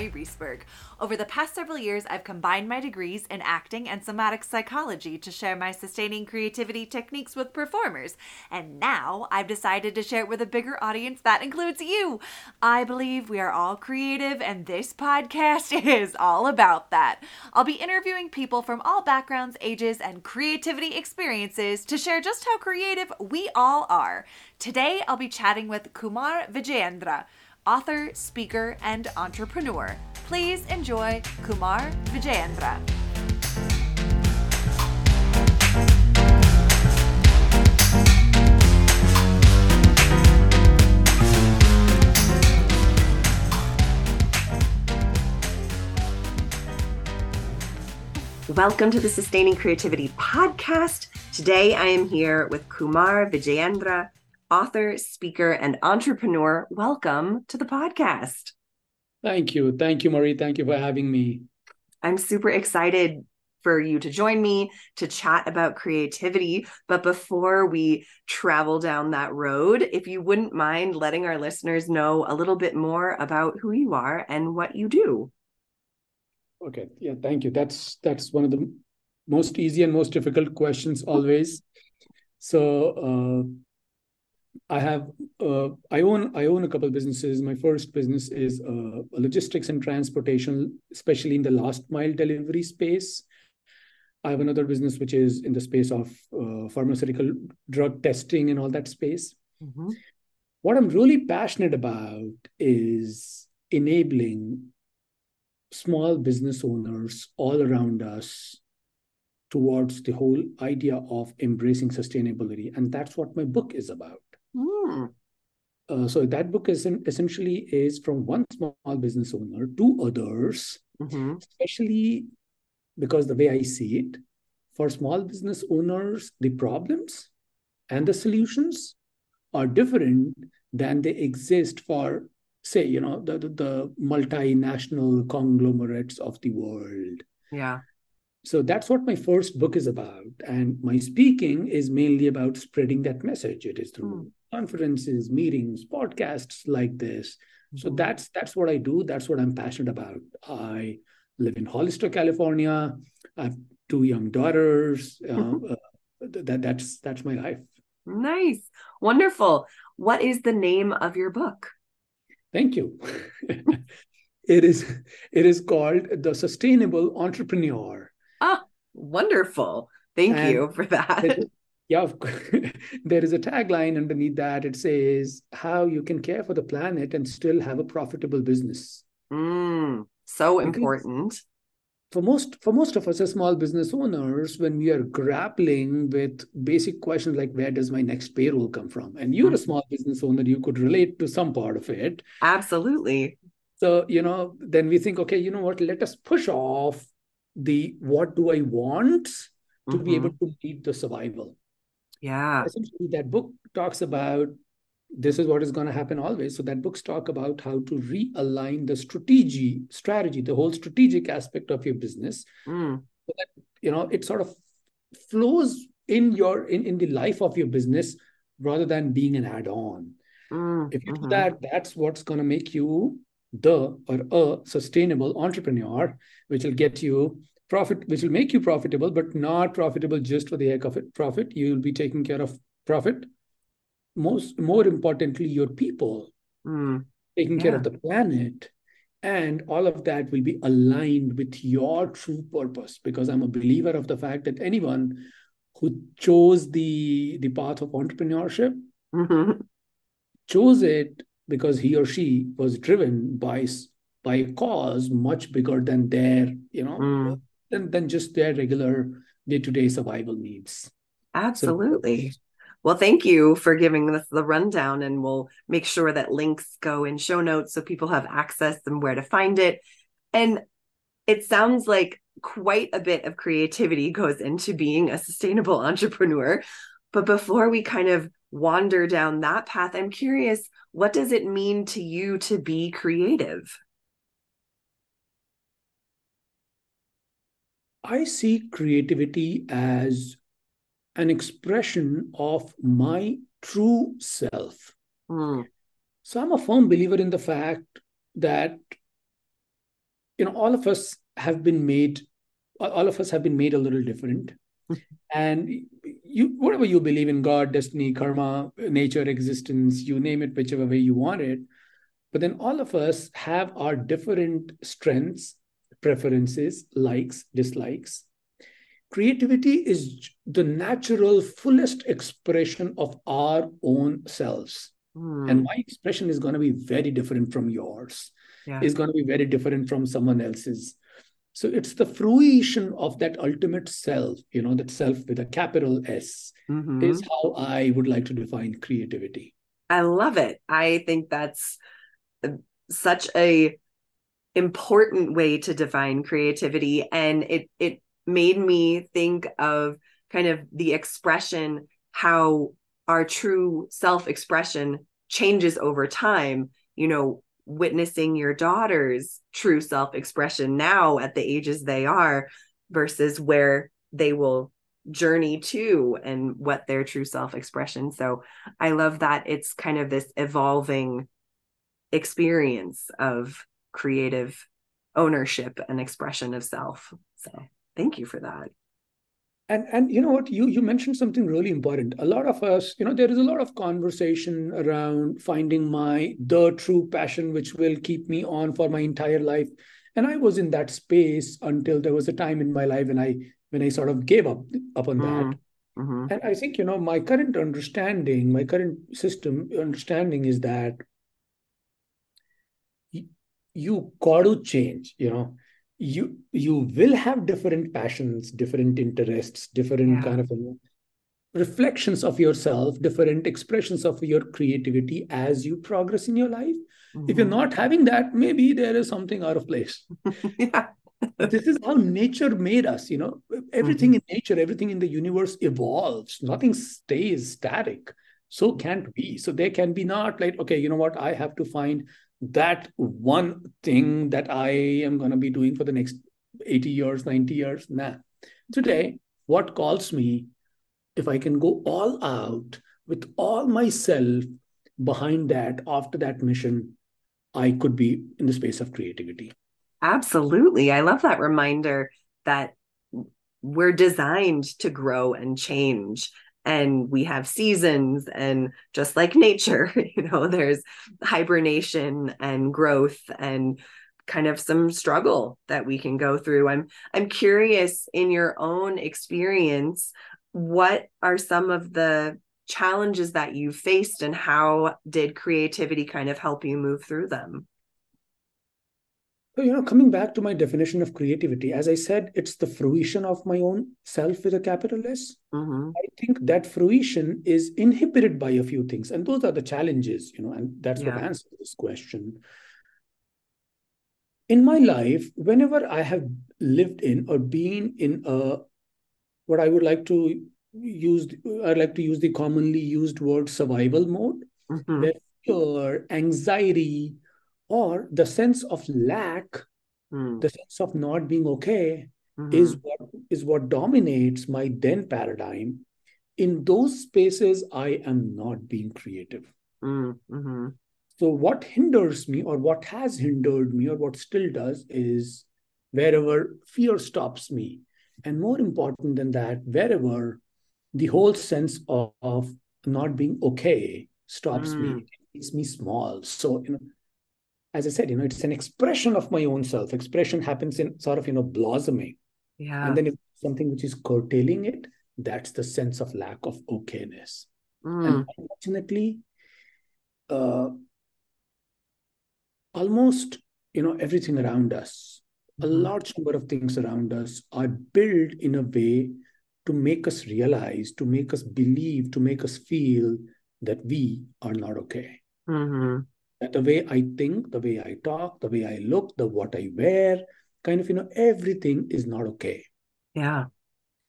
Mari Reesberg. Over the past several years, I've combined my degrees in acting and somatic psychology to share my sustaining creativity techniques with performers. And now I've decided to share it with a bigger audience that includes you. I believe we are all creative, and this podcast is all about that. I'll be interviewing people from all backgrounds, ages, and creativity experiences to share just how creative we all are. Today, I'll be chatting with Kumar Vijayendra author, speaker, and entrepreneur. Please enjoy Kumar Vijayendra. Welcome to the Sustaining Creativity Podcast. Today I am here with Kumar Vijayendra, author, speaker, and entrepreneur. Welcome to the podcast. Thank you. Thank you, Marie. Thank you for having me. I'm super excited for you to join me to chat about creativity. But before we travel down that road, if you wouldn't mind letting our listeners know a little bit more about who you are and what you do. Okay. Yeah, thank you. That's that's one of the most easy and most difficult questions always. So uh, I have uh, I own I own a couple of businesses. My first business is uh, logistics and transportation, especially in the last mile delivery space. I have another business which is in the space of uh, pharmaceutical drug testing and all that space. Mm-hmm. What I'm really passionate about is enabling small business owners all around us towards the whole idea of embracing sustainability. And that's what my book is about. Mm. Uh, so that book is essentially is from one small business owner to others, mm-hmm. especially because the way I see it, for small business owners, the problems and the solutions are different than they exist for, say, you know, the, the, the multinational conglomerates of the world. Yeah. So that's what my first book is about. And my speaking is mainly about spreading that message. It is through mm conferences, meetings, podcasts like this. So mm-hmm. that's that's what I do. That's what I'm passionate about. I live in Hollister, California. I have two young daughters. Mm-hmm. uh, that that's that's my life. Nice, wonderful. What is the name of your book? Thank you. it is it is called the Sustainable Entrepreneur. Wonderful. Thank and you for that. It, yeah, there is a tagline underneath that. It says how you can care for the planet and still have a profitable business. Mm, so important. For most, for most of us as small business owners, when we are grappling with basic questions like where does my next payroll come from, and you're mm-hmm. a small business owner, you could relate to some part of it. Absolutely. So you know, then we think, okay, you know what? Let us push off the what do I want to mm-hmm. be able to meet the survival yeah. Essentially, that book talks about this is what is going to happen always. So that books talk about how to realign the strategy, strategy, the whole strategic aspect of your business. Mm. So that you know it sort of flows in your in, in the life of your business rather than being an add-on. Mm. If you mm-hmm. do that, that's what's going to make you the or a sustainable entrepreneur, which will get you profit which will make you profitable but not profitable just for the heck of it profit you will be taking care of profit most more importantly your people mm. taking yeah. care of the planet and all of that will be aligned with your true purpose because i'm a believer of the fact that anyone who chose the the path of entrepreneurship mm-hmm. chose it because he or she was driven by by a cause much bigger than their you know mm than, than just their regular day-to-day survival needs. Absolutely. so, well thank you for giving us the rundown and we'll make sure that links go in show notes so people have access and where to find it. And it sounds like quite a bit of creativity goes into being a sustainable entrepreneur. But before we kind of wander down that path i'm curious what does it mean to you to be creative I see creativity as an expression of my true self. Mm. So I'm a firm believer in the fact that you know all of us have been made all of us have been made a little different and you whatever you believe in god destiny karma nature existence you name it whichever way you want it. But then all of us have our different strengths preferences likes dislikes. Creativity is the natural fullest expression of our own selves. Mm. and my expression is going to be very different from yours. Yeah. is going to be very different from someone else's so it's the fruition of that ultimate self you know that self with a capital s mm-hmm. is how i would like to define creativity. I love it. I think that's such a important way to define creativity. And it it made me think of kind of the expression how our true self expression changes over time. You know witnessing your daughter's true self expression now at the ages they are versus where they will journey to and what their true self expression so i love that it's kind of this evolving experience of creative ownership and expression of self. So thank you for that and and you know what? You you mentioned something really important. A lot of us you know there is a lot of conversation around finding my the true passion which will keep me on for my entire life. And i was in that space until there was a time in my life when i when i sort of gave up up on that. Mm-hmm. mm-hmm. and i think you know my current understanding my current system understanding is that you, you got to change you know you you will have different passions different interests different yeah. kind of reflections of yourself different expressions of your creativity as you progress in your life mm-hmm. if you're mm-hmm. not having that maybe there is something out of place yeah. this is how nature made us you know everything mm-hmm. in nature everything in the universe evolves nothing stays static so can't we so there can be not like okay you know what i have to find that one thing that I am going to be doing for the next 80 years, 90 years. Nah. Today, what calls me, if I can go all out with all myself behind that, after that mission, I could be in the space of creativity. Absolutely. I love that reminder that we're designed to grow and change and we have seasons and just like nature you know there's hibernation and growth and kind of some struggle that we can go through. I'm i'm curious in your own experience what are some of the challenges that you faced and how did creativity kind of help you move through them so, you know, coming back to my definition of creativity, as I said, it's the fruition of my own self with a capital S. Mm-hmm. I think that fruition is inhibited by a few things. And those are the challenges, you know, and that's yeah. what answers this question. In my life, whenever I have lived in or been in a what I would like to use, I like to use the commonly used word survival mode, mm-hmm. where fear, anxiety, or the sense of lack mm. the sense of not being okay mm-hmm. is what is what dominates my then paradigm in those spaces i am not being creative mm, mm-hmm. so what hinders me or what has hindered me or what still does is wherever fear stops me and more important than that wherever the whole sense of, of not being okay stops mm. me it makes me small so you know as I said, you know, it's an expression of my own self. Expression happens in sort of, you know, blossoming. Yeah. And then if something which is curtailing it, that's the sense of lack of okayness. Mm. And unfortunately, uh, almost, you know, everything around us, mm. a mm-hmm. large number of things around us are built in a way to make us realize, to make us believe, to make us feel that we are not okay. Mm-hmm the way I think, the way I talk, the way I look, the what I wear, kind of, you know, everything is not okay. Yeah.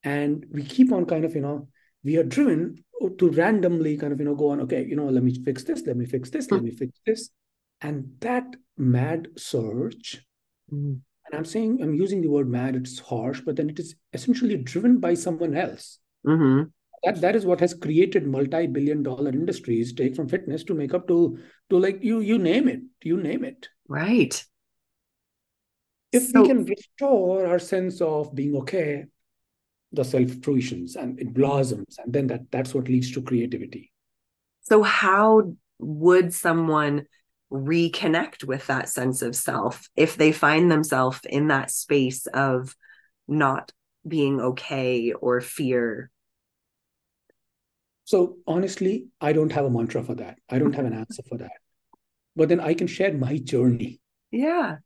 And we keep on kind of, you know, we are driven to randomly kind of, you know, go on, okay, you know, let me fix this, let me fix this, mm. let me fix this. And that mad search, mm. and I'm saying, I'm using the word mad, it's harsh, but then it is essentially driven by someone else. Mm-hmm that that is what has created multi-billion dollar industries take from fitness to makeup to to like you you name it you name it right if So- we can restore our sense of being okay, the self fruitions and it blossoms, and then that that's what leads to creativity. So, how would someone reconnect with that sense of self if they find themselves in that space of not being okay or fear? So honestly, I don't have a mantra for that. I don't have an answer for that. But then I can share my journey. Yeah.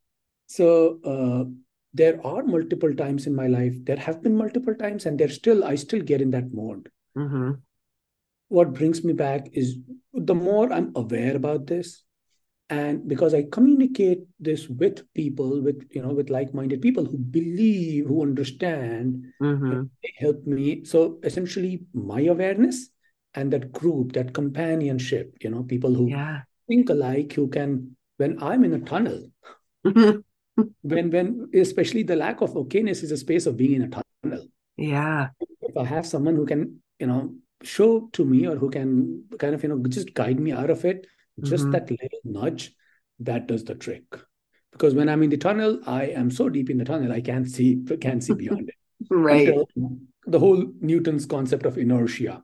So uh, there are multiple times in my life. There have been multiple times, and there's still I still get in that mode. hmm What brings me back is the more I'm aware about this, and because I communicate this with people, with you know, with like-minded people who believe, who understand, hmm they help me. So essentially, my awareness and that group, that companionship, you know, people who Yeah. think alike, who can, when I'm in a tunnel, when when especially the lack of okayness is a space of being in a tunnel. yeah. If I have someone who can, you know, show to me or who can kind of, you know, just guide me out of it, just Mhm. that little nudge, that does the trick. Because when I'm in the tunnel, I am so deep in the tunnel, I can't see can't see beyond it. Right. Until the whole Newton's concept of inertia.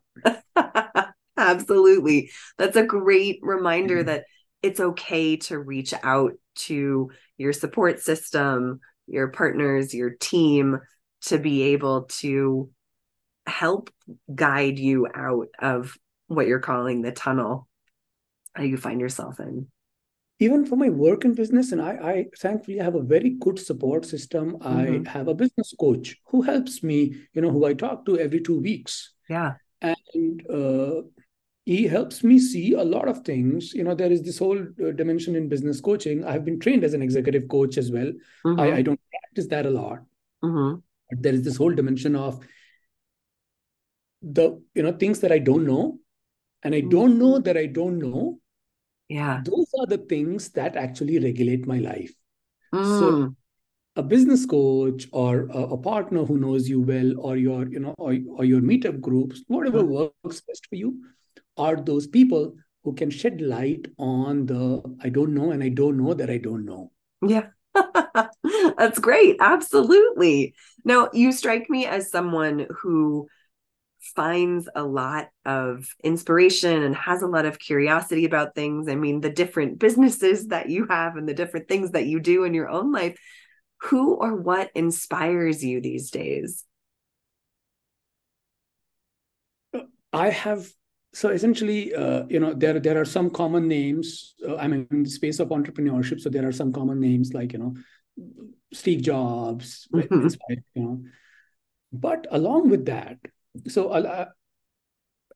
Absolutely. That's a great reminder Mhm. that it's okay to reach out to your support system, your partners, your team to be able to help guide you out of what you're calling the tunnel that you find yourself in. even for my work and business and I, I thankfully have a very good support system Mhm. i have a business coach who helps me you know who i talk to every two weeks Yeah. and uh, he helps me see a lot of things you know there is this whole uh, dimension in business coaching i've been trained as an executive coach as well Mhm. I, I don't practice that a lot Mhm. but there is this whole dimension of the you know things that i don't know and i don't know that i don't know Yeah. those are the things that actually regulate my life Mm. a business coach or a, a partner who knows you well or your you know or, or your meetup groups whatever Mhm. works best for you are those people who can shed light on the i don't know and i don't know that i don't know Yeah. That's great. Absolutely. Now, you strike me as someone who finds a lot of inspiration and has a lot of curiosity about things. I mean, the different businesses that you have and the different things that you do in your own life. Who or what inspires you these days? i have so essentially uh, you know there there are some common names uh, i mean in the space of entrepreneurship so there are some common names like you know steve jobs Mhm. inspired, you know but along with that so uh,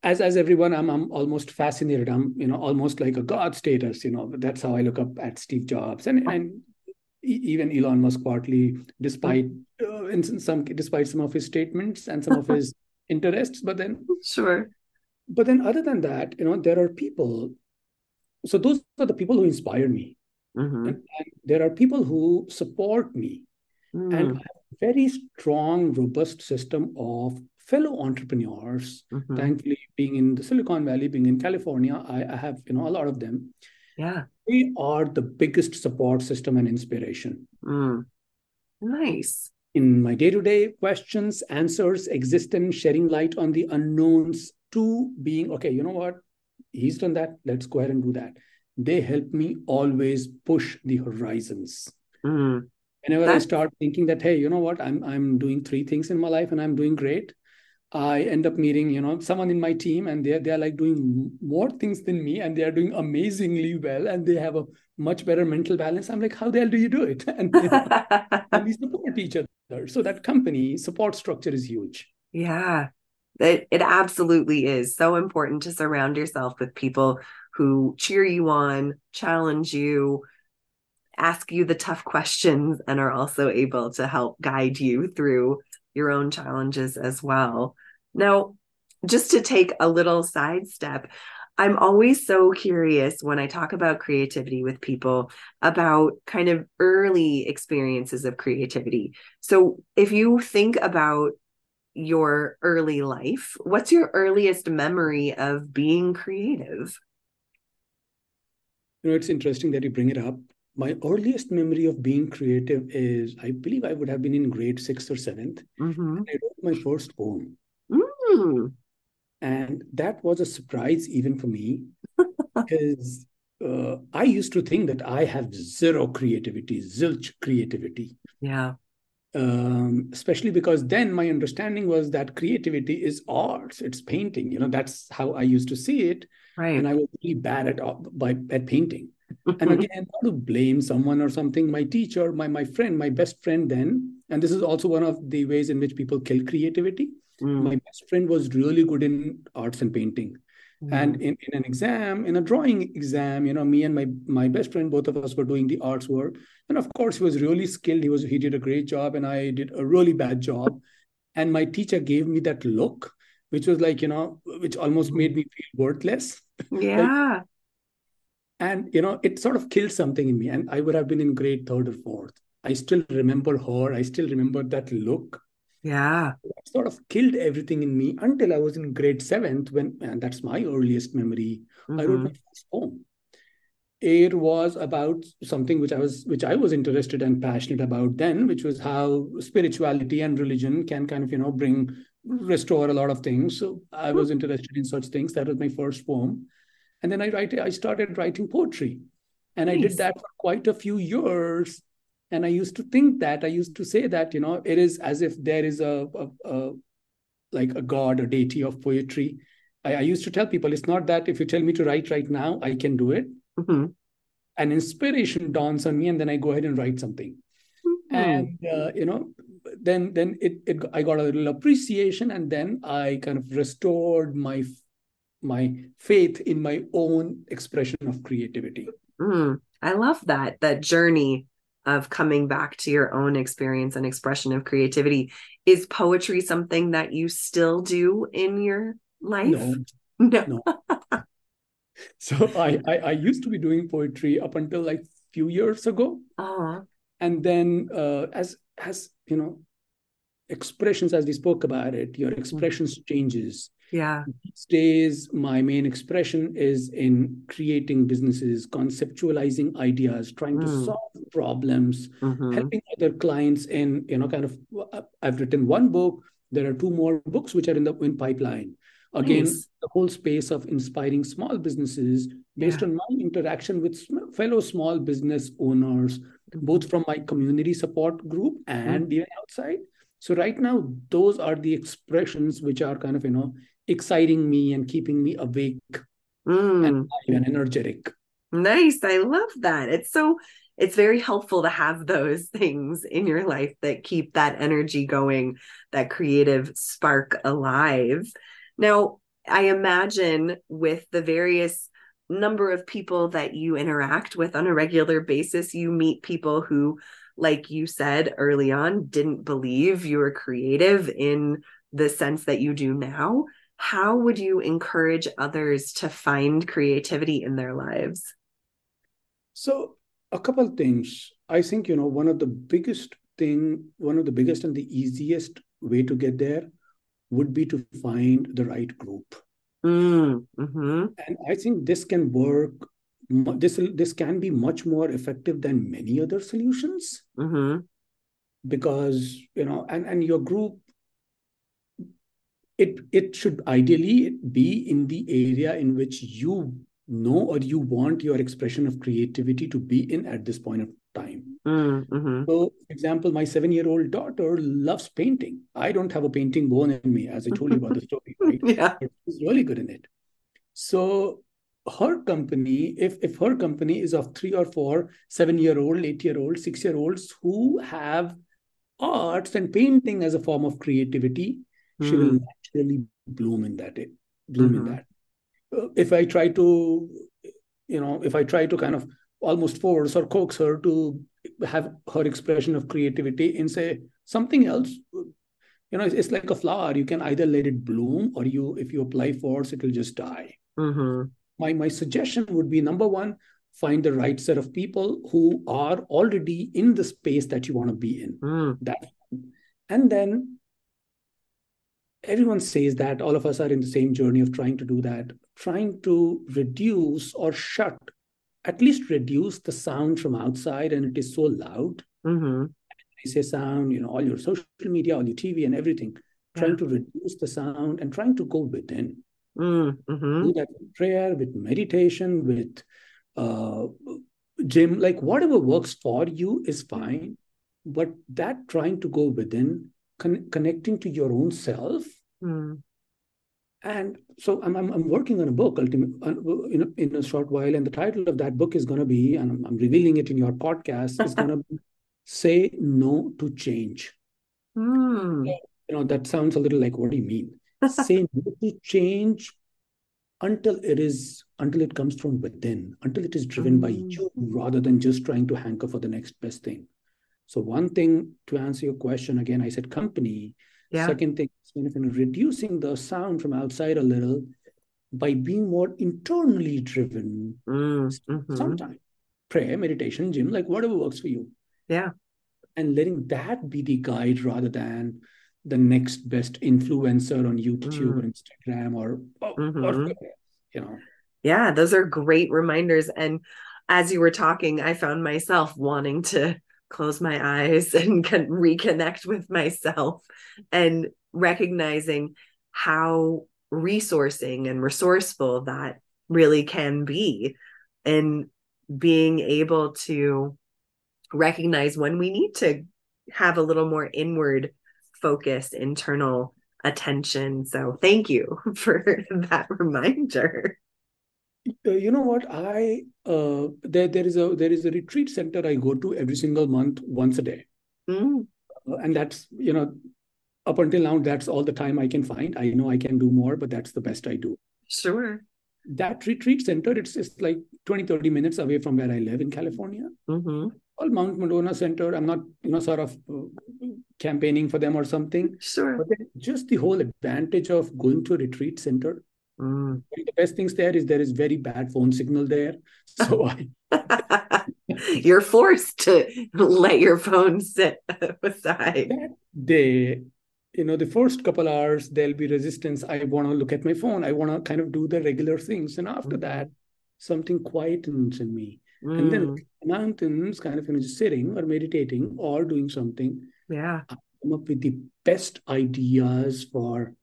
as as everyone i'm i'm almost fascinated i'm you know almost like a god status you know that's how i look up at steve jobs and and even elon musk partly despite uh, in some despite some of his statements and some of his interests but then Sure. But then other than that you know there are people so those are the people who inspire me Mhm. and, and there are people who support me and Mm. I have a very strong robust system of fellow entrepreneurs Mhm. thankfully being in the silicon valley being in california I, I have you know a lot of them Yeah. they are the biggest support system and inspiration Mm. Nice. in my day-to-day questions answers existence sharing light on the unknowns to being okay you know what? He's done that. Let's go ahead and do that. They help me always push the horizons. Mm. whenever i start thinking that hey you know what? I'm i'm doing three things in my life and i'm doing great. I end up meeting you know someone in my team and they're they're like doing more things than me and they are doing amazingly well and they have a much better mental balance. I'm like how the hell do you do it? And, you know, and we support each other. So that company support structure is huge. Yeah, it, it absolutely is so important to surround yourself with people who cheer you on, challenge you, ask you the tough questions, and are also able to help guide you through your own challenges as well. Now, just to take a little sidestep, I'm always so curious when I talk about creativity with people about kind of early experiences of creativity. So, if you think about your early life, what's your earliest memory of being creative? you know it's interesting that you bring it up my earliest memory of being creative is I believe I would have been in grade sixth or 7th Mm-hmm. I wrote my first poem. Mm. And that was a surprise even for me because uh, I used to think that I have zero creativity, zilch creativity. Yeah. Um, especially because then my understanding was that creativity is arts, it's painting. You know, that's how I used to see it. Right. And I was really bad at by at painting. and again, not to blame someone or something, my teacher, my my friend, my best friend then, and this is also one of the ways in which people kill creativity. Mm. My best friend was really good in arts and painting. And Mm. in, in an exam, in a drawing exam, you know, me and my my best friend, both of us were doing the arts work. And of course, he was really skilled. He was he did a great job, and I did a really bad job. And my teacher gave me that look, which was like, you know, which almost made me feel worthless. yeah. And you know, it sort of killed something in me. And I would have been in grade third or fourth. I still remember her. I still remember that look. Yeah. Sort of killed everything in me until I was in grade seventh, when and that's my earliest memory. I wrote Mhm. my first poem. It was about something which I was which I was interested and passionate about then, which was how spirituality and religion can kind of, you know, bring restore a lot of things. So I was interested in such things. That was my first poem. And then I write I started writing poetry. And I did that for quite a few years. And I used to think that, I used to say that, you know, it is as if there is a, a, a like a god, a deity of poetry. I, I used to tell people it's not that if you tell me to write right now, I can do it. Mhm. An inspiration dawns on me, and then I go ahead and write something. Mhm. And uh, you know, then then it, it I got a little appreciation, and then I kind of restored my my faith in my own expression of creativity. Mm, I love that that journey of coming back to your own experience and expression of creativity. Is poetry something that you still do in your life? No, No. no. so I, I I used to be doing poetry up until like few years ago. Oh, and then uh, as as you know expressions as we spoke about it your expressions changes yeah. these days my main expression is in creating businesses conceptualizing ideas trying to Mm. solve problems Mhm. helping other clients in you know kind of i've written one book there are two more books which are in the in pipeline again Nice. the whole space of inspiring small businesses based Yeah. on my interaction with sm- fellow small business owners both from my community support group and even outside so right now those are the expressions which are kind of you know exciting me and keeping me awake Mm. and, and energetic Nice. I love that. It's so it's very helpful to have those things in your life that keep that energy going, that creative spark alive. Now, I imagine with the various number of people that you interact with on a regular basis, you meet people who, like you said early on, didn't believe you were creative in the sense that you do now. How would you encourage others to find creativity in their lives? So a couple of things. I think, you know, one of the biggest thing, one of the biggest and the easiest way to get there would be to find the right group. Mm, hmm And I think this can work. This this can be much more effective than many other solutions hmm because you know, and and your group. It it should ideally be in the area in which you know or you want your expression of creativity to be in at this point of time. Mm-hmm. So, for example, my seven-year-old daughter loves painting. I don't have a painting bone in me, as I told you about the story, right? Yeah. She's really good in it. So her company, if if her company is of three or four seven-year-old, eight-year-old, six-year-olds who have arts and painting as a form of creativity, she will Mm. naturally bloom in that. Bloom Mhm. in that. Uh, If I try to, you know, if I try to kind of almost force or coax her to have her expression of creativity in say something else you know it's, it's like a flower you can either let it bloom or you if you apply force it will just die hmm my my suggestion would be number one find the right set of people who are already in the space that you want to be in Mm. that and then everyone says that all of us are in the same journey of trying to do that trying to reduce or shut at least reduce the sound from outside and it is so loud. Mm-hmm. I say sound, you know, all your social media, all your TV and everything, Yeah. trying to reduce the sound and trying to go within. Mm-hmm. Do that with prayer, with meditation, with uh, gym, like whatever works for you is fine. But that trying to go within, con- connecting to your own self, Mm. and so I'm, I'm, I'm working on a book ultimate, in, a, in a short while and the title of that book is going to be and I'm, I'm revealing it in your podcast is going to say no to change Mm. you know that sounds a little like what do you mean say no to change until it is until it comes from within until it is driven by Mm. you rather than just trying to hanker for the next best thing so one thing to answer your question again i said company Yeah. Second thing is kind of reducing the sound from outside a little by being more internally driven. Mm. Mhm. Sometimes prayer, meditation, gym, like whatever works for you. Yeah. And letting that be the guide rather than the next best influencer on YouTube Mm. or Instagram or, or, or you know. Yeah, those are great reminders. And as you were talking, I found myself wanting to close my eyes and can reconnect with myself and recognizing how resourcing and resourceful that really can be and being able to recognize when we need to have a little more inward focus internal attention. So thank you for that reminder you know what? I uh, there there is a there is a retreat center I go to every single month once a day. Mm, Uh, and that's you know up until now that's all the time i can find. I know i can do more but that's the best i do. Sure. That retreat center it's just like 20 30 minutes away from where i live in california. Hmm all mount madonna center. I'm not you know sort of uh, campaigning for them or something. Sure. but just the whole advantage of going to a retreat center Mm. the best things there is there is very bad phone signal there so i You're forced to let your phone sit aside. day you know the first couple hours there'll be resistance i want to look at my phone i want to kind of do the regular things and after Mhm. that something quietens in me and then Mm, mountains kind of you know just sitting or meditating or doing something yeah. come up with the best ideas for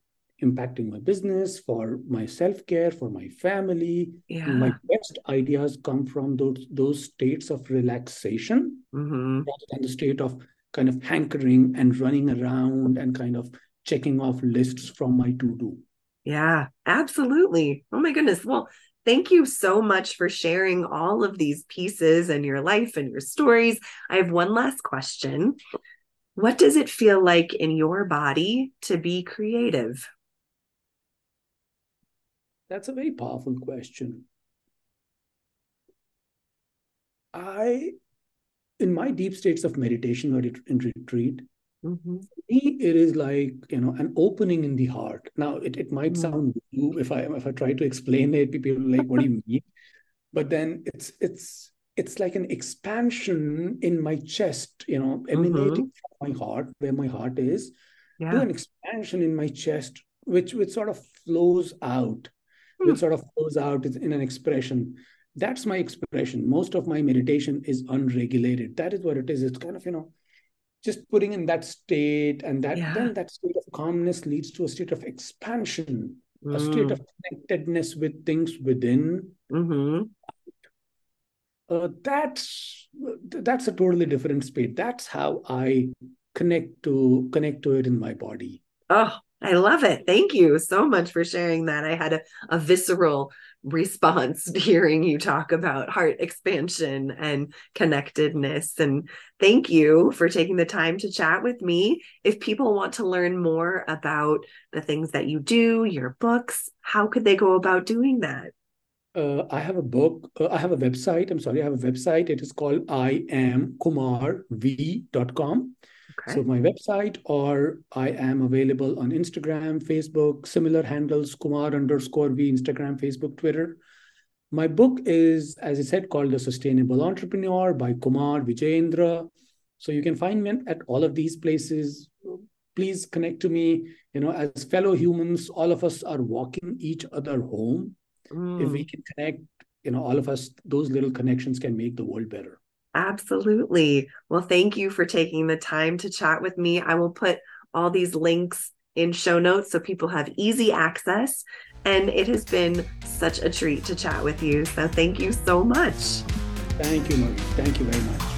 impacting my business for my self-care for my family Yeah. my best ideas come from those those states of relaxation hmm rather than the state of kind of hankering and running around and kind of checking off lists from my to-do. Yeah, absolutely. Oh my goodness. Well, thank you so much for sharing all of these pieces and your life and your stories. I have one last question. What does it feel like in your body to be creative? That's a very powerful question. I, in my deep states of meditation or in retreat, Mhm. me, it is like you know an opening in the heart. Now, it, it might Mm. sound woo if I if I try to explain it, people are like, "What do you mean?" But then it's it's it's like an expansion in my chest, you know, emanating from my heart, where my heart is, to an expansion in my chest, which which sort of flows out. Which sort of flows out in an expression. That's my expression. Most of my meditation is unregulated. That is what it is. It's kind of you know just putting in that state and that Yeah. then that state of calmness leads to a state of expansion a state Mm. of connectedness with things within Mhm. uh, that's that's a totally different state that's how i connect to connect to it in my body Oh, I love it. Thank you so much for sharing that. I had a, a visceral response hearing you talk about heart expansion and connectedness. And thank you for taking the time to chat with me. If people want to learn more about the things that you do, your books, how could they go about doing that? uh, i have a book uh, i have a website i'm sorry i have a website it is called i am kumarv.com Okay. So my website, or I am available on Instagram, Facebook, similar handles, Kumar underscore V, Instagram, Facebook, Twitter. My book is, as I said, called The Sustainable Entrepreneur by Kumar Vijayendra. So you can find me at all of these places. Please connect to me. You know, as fellow humans, all of us are walking each other home. If we Mm, can connect you know all of us those little connections can make the world better absolutely. Well thank you for taking the time to chat with me. I will put all these links in show notes so people have easy access and it has been such a treat to chat with you. So thank you so much. Thank you thank you very much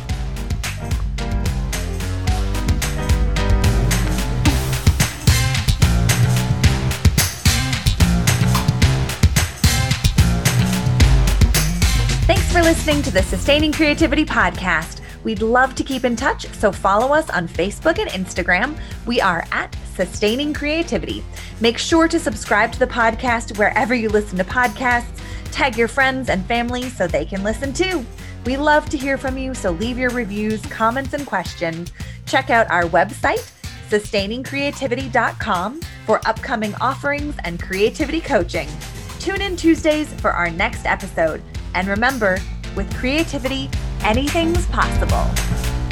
listening to the Sustaining Creativity Podcast. We'd love to keep in touch, so follow us on Facebook and Instagram. We are at Sustaining Creativity. Make sure to subscribe to the podcast wherever you listen to podcasts. Tag your friends and family so they can listen too. We love to hear from you, so leave your reviews, comments, and questions. Check out our website, sustainingcreativity.com, for upcoming offerings and creativity coaching. Tune in Tuesdays for our next episode. And remember, with creativity, anything's possible.